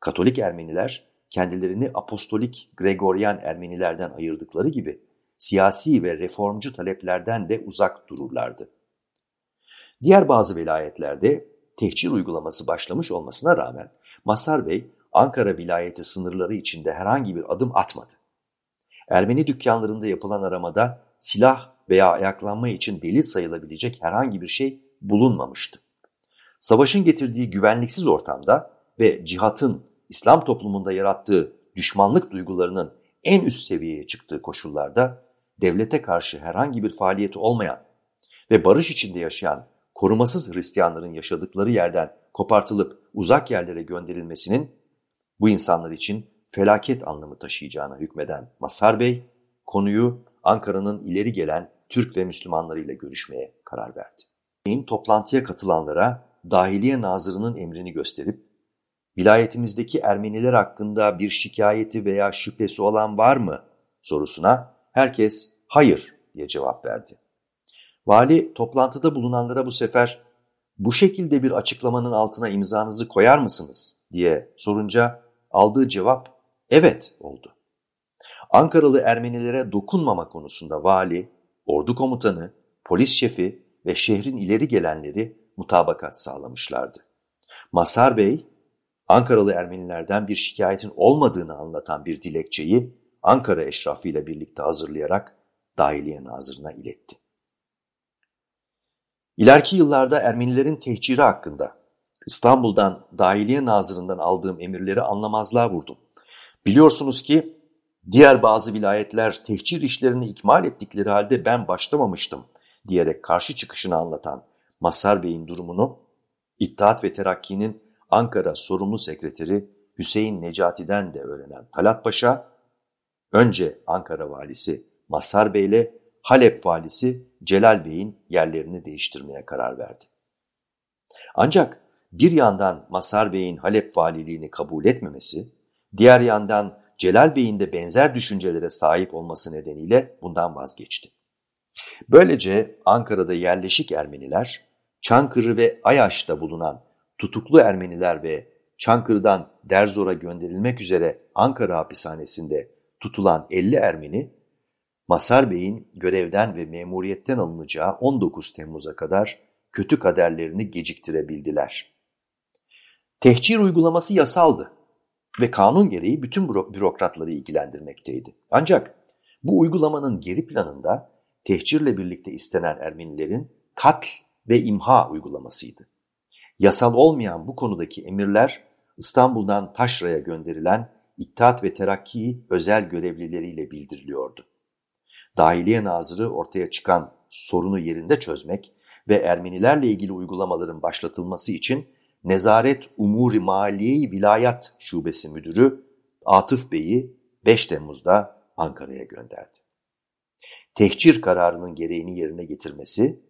Katolik Ermeniler kendilerini apostolik Gregorian Ermenilerden ayırdıkları gibi siyasi ve reformcu taleplerden de uzak dururlardı. Diğer bazı velayetlerde tehcir uygulaması başlamış olmasına rağmen Masar Bey Ankara vilayeti sınırları içinde herhangi bir adım atmadı. Ermeni dükkanlarında yapılan aramada silah veya ayaklanma için delil sayılabilecek herhangi bir şey bulunmamıştı. Savaşın getirdiği güvenliksiz ortamda ve cihatın İslam toplumunda yarattığı düşmanlık duygularının en üst seviyeye çıktığı koşullarda devlete karşı herhangi bir faaliyeti olmayan ve barış içinde yaşayan korumasız Hristiyanların yaşadıkları yerden kopartılıp uzak yerlere gönderilmesinin bu insanlar için felaket anlamı taşıyacağına hükmeden Masar Bey, konuyu Ankara'nın ileri gelen Türk ve Müslümanlarıyla görüşmeye karar verdi. Toplantıya katılanlara Dahiliye Nazırı'nın emrini gösterip, vilayetimizdeki Ermeniler hakkında bir şikayeti veya şüphesi olan var mı sorusuna herkes hayır diye cevap verdi. Vali toplantıda bulunanlara bu sefer bu şekilde bir açıklamanın altına imzanızı koyar mısınız diye sorunca aldığı cevap evet oldu. Ankaralı Ermenilere dokunmama konusunda vali, ordu komutanı, polis şefi ve şehrin ileri gelenleri mutabakat sağlamışlardı. Masar Bey, Ankaralı Ermenilerden bir şikayetin olmadığını anlatan bir dilekçeyi Ankara eşrafı ile birlikte hazırlayarak Dahiliye Nazırı'na iletti. İleriki yıllarda Ermenilerin tehciri hakkında İstanbul'dan Dahiliye Nazırı'ndan aldığım emirleri anlamazlığa vurdum. Biliyorsunuz ki diğer bazı vilayetler tehcir işlerini ikmal ettikleri halde ben başlamamıştım diyerek karşı çıkışını anlatan Masar Bey'in durumunu İttihat ve Terakki'nin Ankara sorumlu sekreteri Hüseyin Necati'den de öğrenen Talat Paşa, önce Ankara valisi Masar Bey ile Halep valisi Celal Bey'in yerlerini değiştirmeye karar verdi. Ancak bir yandan Masar Bey'in Halep valiliğini kabul etmemesi, diğer yandan Celal Bey'in de benzer düşüncelere sahip olması nedeniyle bundan vazgeçti. Böylece Ankara'da yerleşik Ermeniler, Çankırı ve Ayaş'ta bulunan tutuklu Ermeniler ve Çankırı'dan Derzor'a gönderilmek üzere Ankara hapishanesinde tutulan 50 Ermeni, Masar Bey'in görevden ve memuriyetten alınacağı 19 Temmuz'a kadar kötü kaderlerini geciktirebildiler. Tehcir uygulaması yasaldı ve kanun gereği bütün bürokratları ilgilendirmekteydi. Ancak bu uygulamanın geri planında tehcirle birlikte istenen Ermenilerin katl ve imha uygulamasıydı. Yasal olmayan bu konudaki emirler İstanbul'dan Taşra'ya gönderilen İttihat ve Terakki özel görevlileriyle bildiriliyordu. Dahiliye Nazırı ortaya çıkan sorunu yerinde çözmek ve Ermenilerle ilgili uygulamaların başlatılması için Nezaret Umuri Maliye Vilayet Şubesi Müdürü Atıf Bey'i 5 Temmuz'da Ankara'ya gönderdi. Tehcir kararının gereğini yerine getirmesi,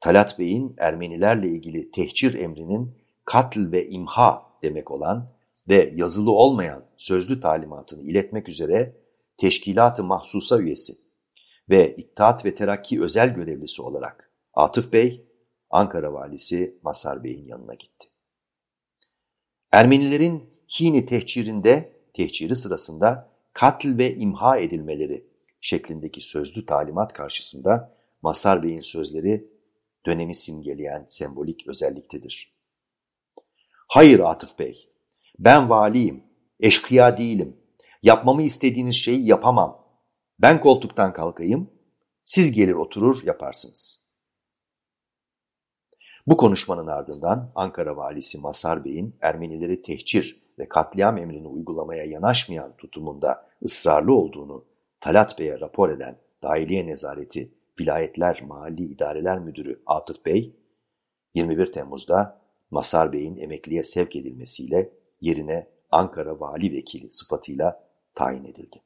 Talat Bey'in Ermenilerle ilgili tehcir emrinin katl ve imha demek olan ve yazılı olmayan sözlü talimatını iletmek üzere Teşkilat-ı Mahsusa üyesi ve İttihat ve Terakki özel görevlisi olarak Atıf Bey, Ankara valisi Masar Bey'in yanına gitti. Ermenilerin Hini tehcirinde, tehciri sırasında katil ve imha edilmeleri şeklindeki sözlü talimat karşısında Masar Bey'in sözleri dönemi simgeleyen sembolik özelliktedir. Hayır Atıf Bey, ben valiyim, eşkıya değilim. Yapmamı istediğiniz şeyi yapamam. Ben koltuktan kalkayım, siz gelir oturur yaparsınız.'' Bu konuşmanın ardından Ankara valisi Masar Bey'in Ermenileri tehcir ve katliam emrini uygulamaya yanaşmayan tutumunda ısrarlı olduğunu Talat Bey'e rapor eden Dahiliye Nezareti Vilayetler Mali İdareler Müdürü Atıf Bey, 21 Temmuz'da Masar Bey'in emekliye sevk edilmesiyle yerine Ankara Vali Vekili sıfatıyla tayin edildi.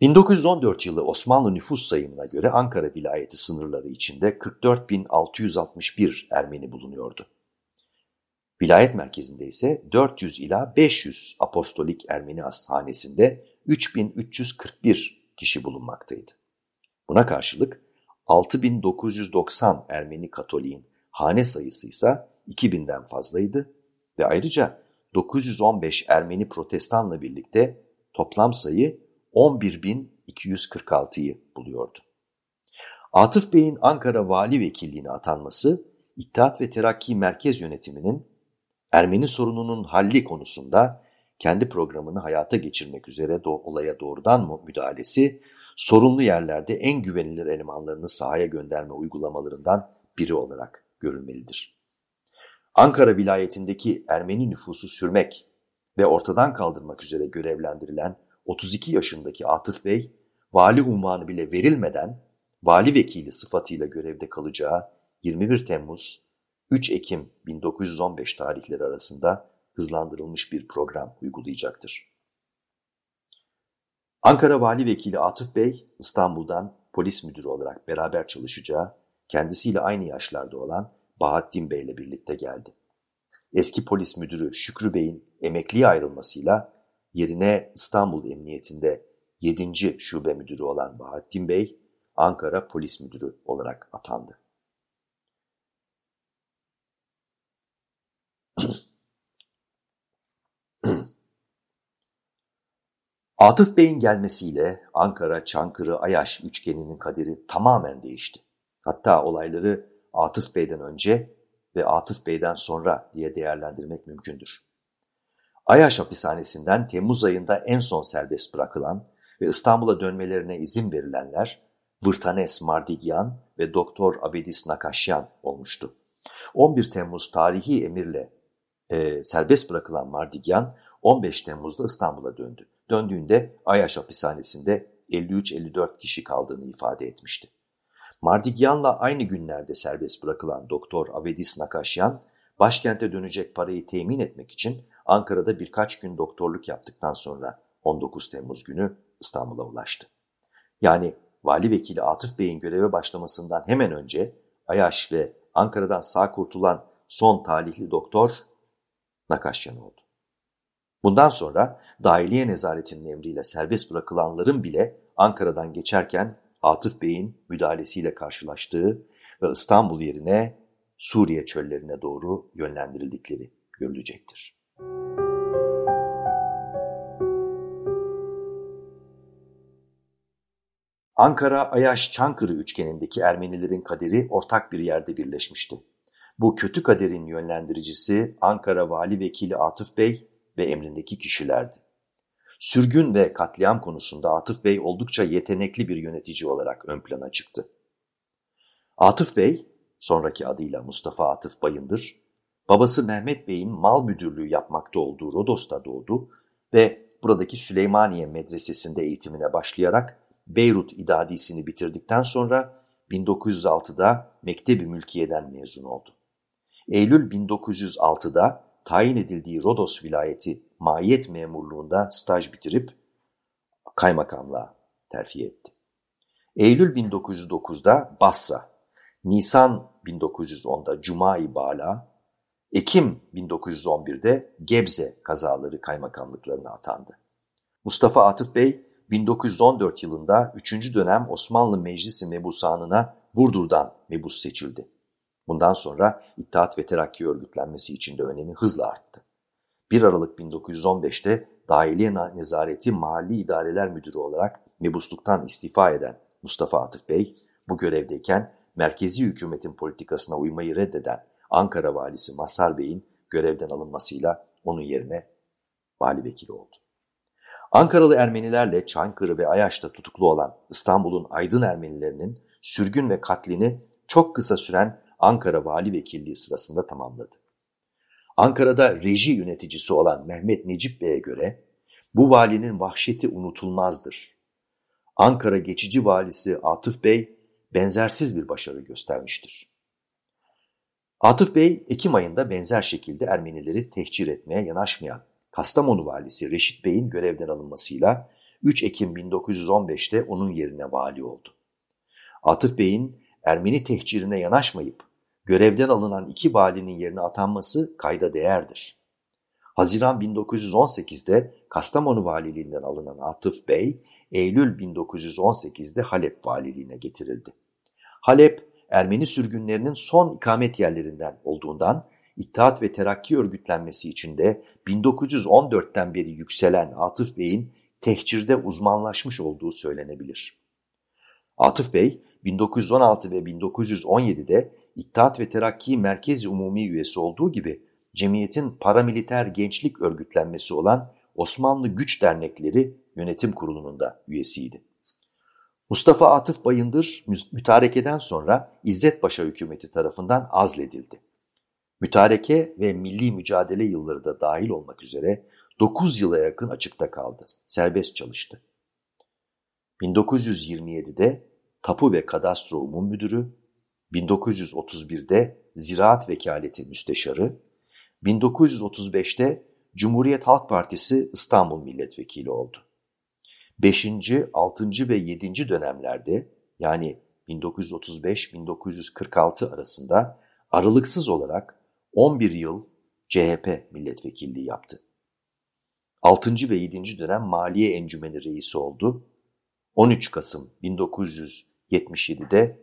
1914 yılı Osmanlı nüfus sayımına göre Ankara vilayeti sınırları içinde 44.661 Ermeni bulunuyordu. Vilayet merkezinde ise 400 ila 500 apostolik Ermeni hastanesinde 3341 kişi bulunmaktaydı. Buna karşılık 6990 Ermeni Katoliğin hane sayısı ise 2000'den fazlaydı ve ayrıca 915 Ermeni protestanla birlikte toplam sayı 11.246'yı buluyordu. Atıf Bey'in Ankara Vali Vekilliğine atanması, İttihat ve Terakki Merkez Yönetimi'nin Ermeni sorununun halli konusunda kendi programını hayata geçirmek üzere do olaya doğrudan müdahalesi, sorunlu yerlerde en güvenilir elemanlarını sahaya gönderme uygulamalarından biri olarak görülmelidir. Ankara vilayetindeki Ermeni nüfusu sürmek ve ortadan kaldırmak üzere görevlendirilen 32 yaşındaki Atıf Bey, vali unvanı bile verilmeden vali vekili sıfatıyla görevde kalacağı 21 Temmuz 3 Ekim 1915 tarihleri arasında hızlandırılmış bir program uygulayacaktır. Ankara Vali Vekili Atıf Bey, İstanbul'dan polis müdürü olarak beraber çalışacağı, kendisiyle aynı yaşlarda olan Bahattin Bey ile birlikte geldi. Eski polis müdürü Şükrü Bey'in emekliye ayrılmasıyla yerine İstanbul Emniyetinde 7. Şube Müdürü olan Bahattin Bey, Ankara Polis Müdürü olarak atandı. Atıf Bey'in gelmesiyle Ankara, Çankırı, Ayaş üçgeninin kaderi tamamen değişti. Hatta olayları Atıf Bey'den önce ve Atıf Bey'den sonra diye değerlendirmek mümkündür. Ayaş hapishanesinden Temmuz ayında en son serbest bırakılan ve İstanbul'a dönmelerine izin verilenler Vırtanes Mardigyan ve Doktor Abedis Nakashyan olmuştu. 11 Temmuz tarihi emirle e, serbest bırakılan Mardigyan 15 Temmuz'da İstanbul'a döndü. Döndüğünde Ayaş hapishanesinde 53-54 kişi kaldığını ifade etmişti. Mardigyan'la aynı günlerde serbest bırakılan Doktor Avedis Nakashyan, başkente dönecek parayı temin etmek için Ankara'da birkaç gün doktorluk yaptıktan sonra 19 Temmuz günü İstanbul'a ulaştı. Yani Vali Vekili Atıf Bey'in göreve başlamasından hemen önce Ayaş ve Ankara'dan sağ kurtulan son talihli doktor Nakashyan oldu. Bundan sonra dahiliye nezaretinin emriyle serbest bırakılanların bile Ankara'dan geçerken Atıf Bey'in müdahalesiyle karşılaştığı ve İstanbul yerine Suriye çöllerine doğru yönlendirildikleri görülecektir. Ankara-Ayaş-Çankırı üçgenindeki Ermenilerin kaderi ortak bir yerde birleşmişti. Bu kötü kaderin yönlendiricisi Ankara Vali Vekili Atıf Bey ve emrindeki kişilerdi. Sürgün ve katliam konusunda Atıf Bey oldukça yetenekli bir yönetici olarak ön plana çıktı. Atıf Bey, sonraki adıyla Mustafa Atıf Bayındır, babası Mehmet Bey'in mal müdürlüğü yapmakta olduğu Rodos'ta doğdu ve buradaki Süleymaniye Medresesi'nde eğitimine başlayarak Beyrut İdadisini bitirdikten sonra 1906'da Mektebi Mülkiye'den mezun oldu. Eylül 1906'da tayin edildiği Rodos vilayeti mahiyet memurluğunda staj bitirip kaymakamlığa terfi etti. Eylül 1909'da Basra, Nisan 1910'da Cuma-i Bala, Ekim 1911'de Gebze kazaları kaymakamlıklarına atandı. Mustafa Atıf Bey 1914 yılında 3. dönem Osmanlı Meclisi Mebusanı'na Burdur'dan mebus seçildi. Bundan sonra İttihat ve Terakki örgütlenmesi için de önemi hızla arttı. 1 Aralık 1915'te Dahiliye Nezareti Mahalli İdareler Müdürü olarak mebusluktan istifa eden Mustafa Atıf Bey, bu görevdeyken merkezi hükümetin politikasına uymayı reddeden Ankara valisi Mazhar Bey'in görevden alınmasıyla onun yerine vali vekili oldu. Ankaralı Ermenilerle Çankırı ve Ayaş'ta tutuklu olan İstanbul'un aydın Ermenilerinin sürgün ve katlini çok kısa süren Ankara Vali Vekilliği sırasında tamamladı. Ankara'da reji yöneticisi olan Mehmet Necip Bey'e göre bu valinin vahşeti unutulmazdır. Ankara geçici valisi Atıf Bey benzersiz bir başarı göstermiştir. Atıf Bey Ekim ayında benzer şekilde Ermenileri tehcir etmeye yanaşmayan Kastamonu valisi Reşit Bey'in görevden alınmasıyla 3 Ekim 1915'te onun yerine vali oldu. Atıf Bey'in Ermeni tehcirine yanaşmayıp görevden alınan iki valinin yerine atanması kayda değerdir. Haziran 1918'de Kastamonu valiliğinden alınan Atıf Bey, Eylül 1918'de Halep valiliğine getirildi. Halep, Ermeni sürgünlerinin son ikamet yerlerinden olduğundan İttihat ve Terakki örgütlenmesi içinde 1914'ten beri yükselen Atıf Bey'in tehcirde uzmanlaşmış olduğu söylenebilir. Atıf Bey, 1916 ve 1917'de İttihat ve Terakki Merkez Umumi üyesi olduğu gibi cemiyetin paramiliter gençlik örgütlenmesi olan Osmanlı Güç Dernekleri Yönetim Kurulu'nun da üyesiydi. Mustafa Atıf Bayındır mütarekeden sonra İzzet Paşa hükümeti tarafından azledildi. Mütareke ve milli mücadele yılları da dahil olmak üzere 9 yıla yakın açıkta kaldı, serbest çalıştı. 1927'de Tapu ve Kadastro Umum Müdürü, 1931'de Ziraat Vekaleti Müsteşarı, 1935'te Cumhuriyet Halk Partisi İstanbul Milletvekili oldu. 5. 6. ve 7. dönemlerde yani 1935-1946 arasında aralıksız olarak 11 yıl CHP milletvekilliği yaptı. 6. ve 7. dönem Maliye Encümeni reisi oldu. 13 Kasım 1977'de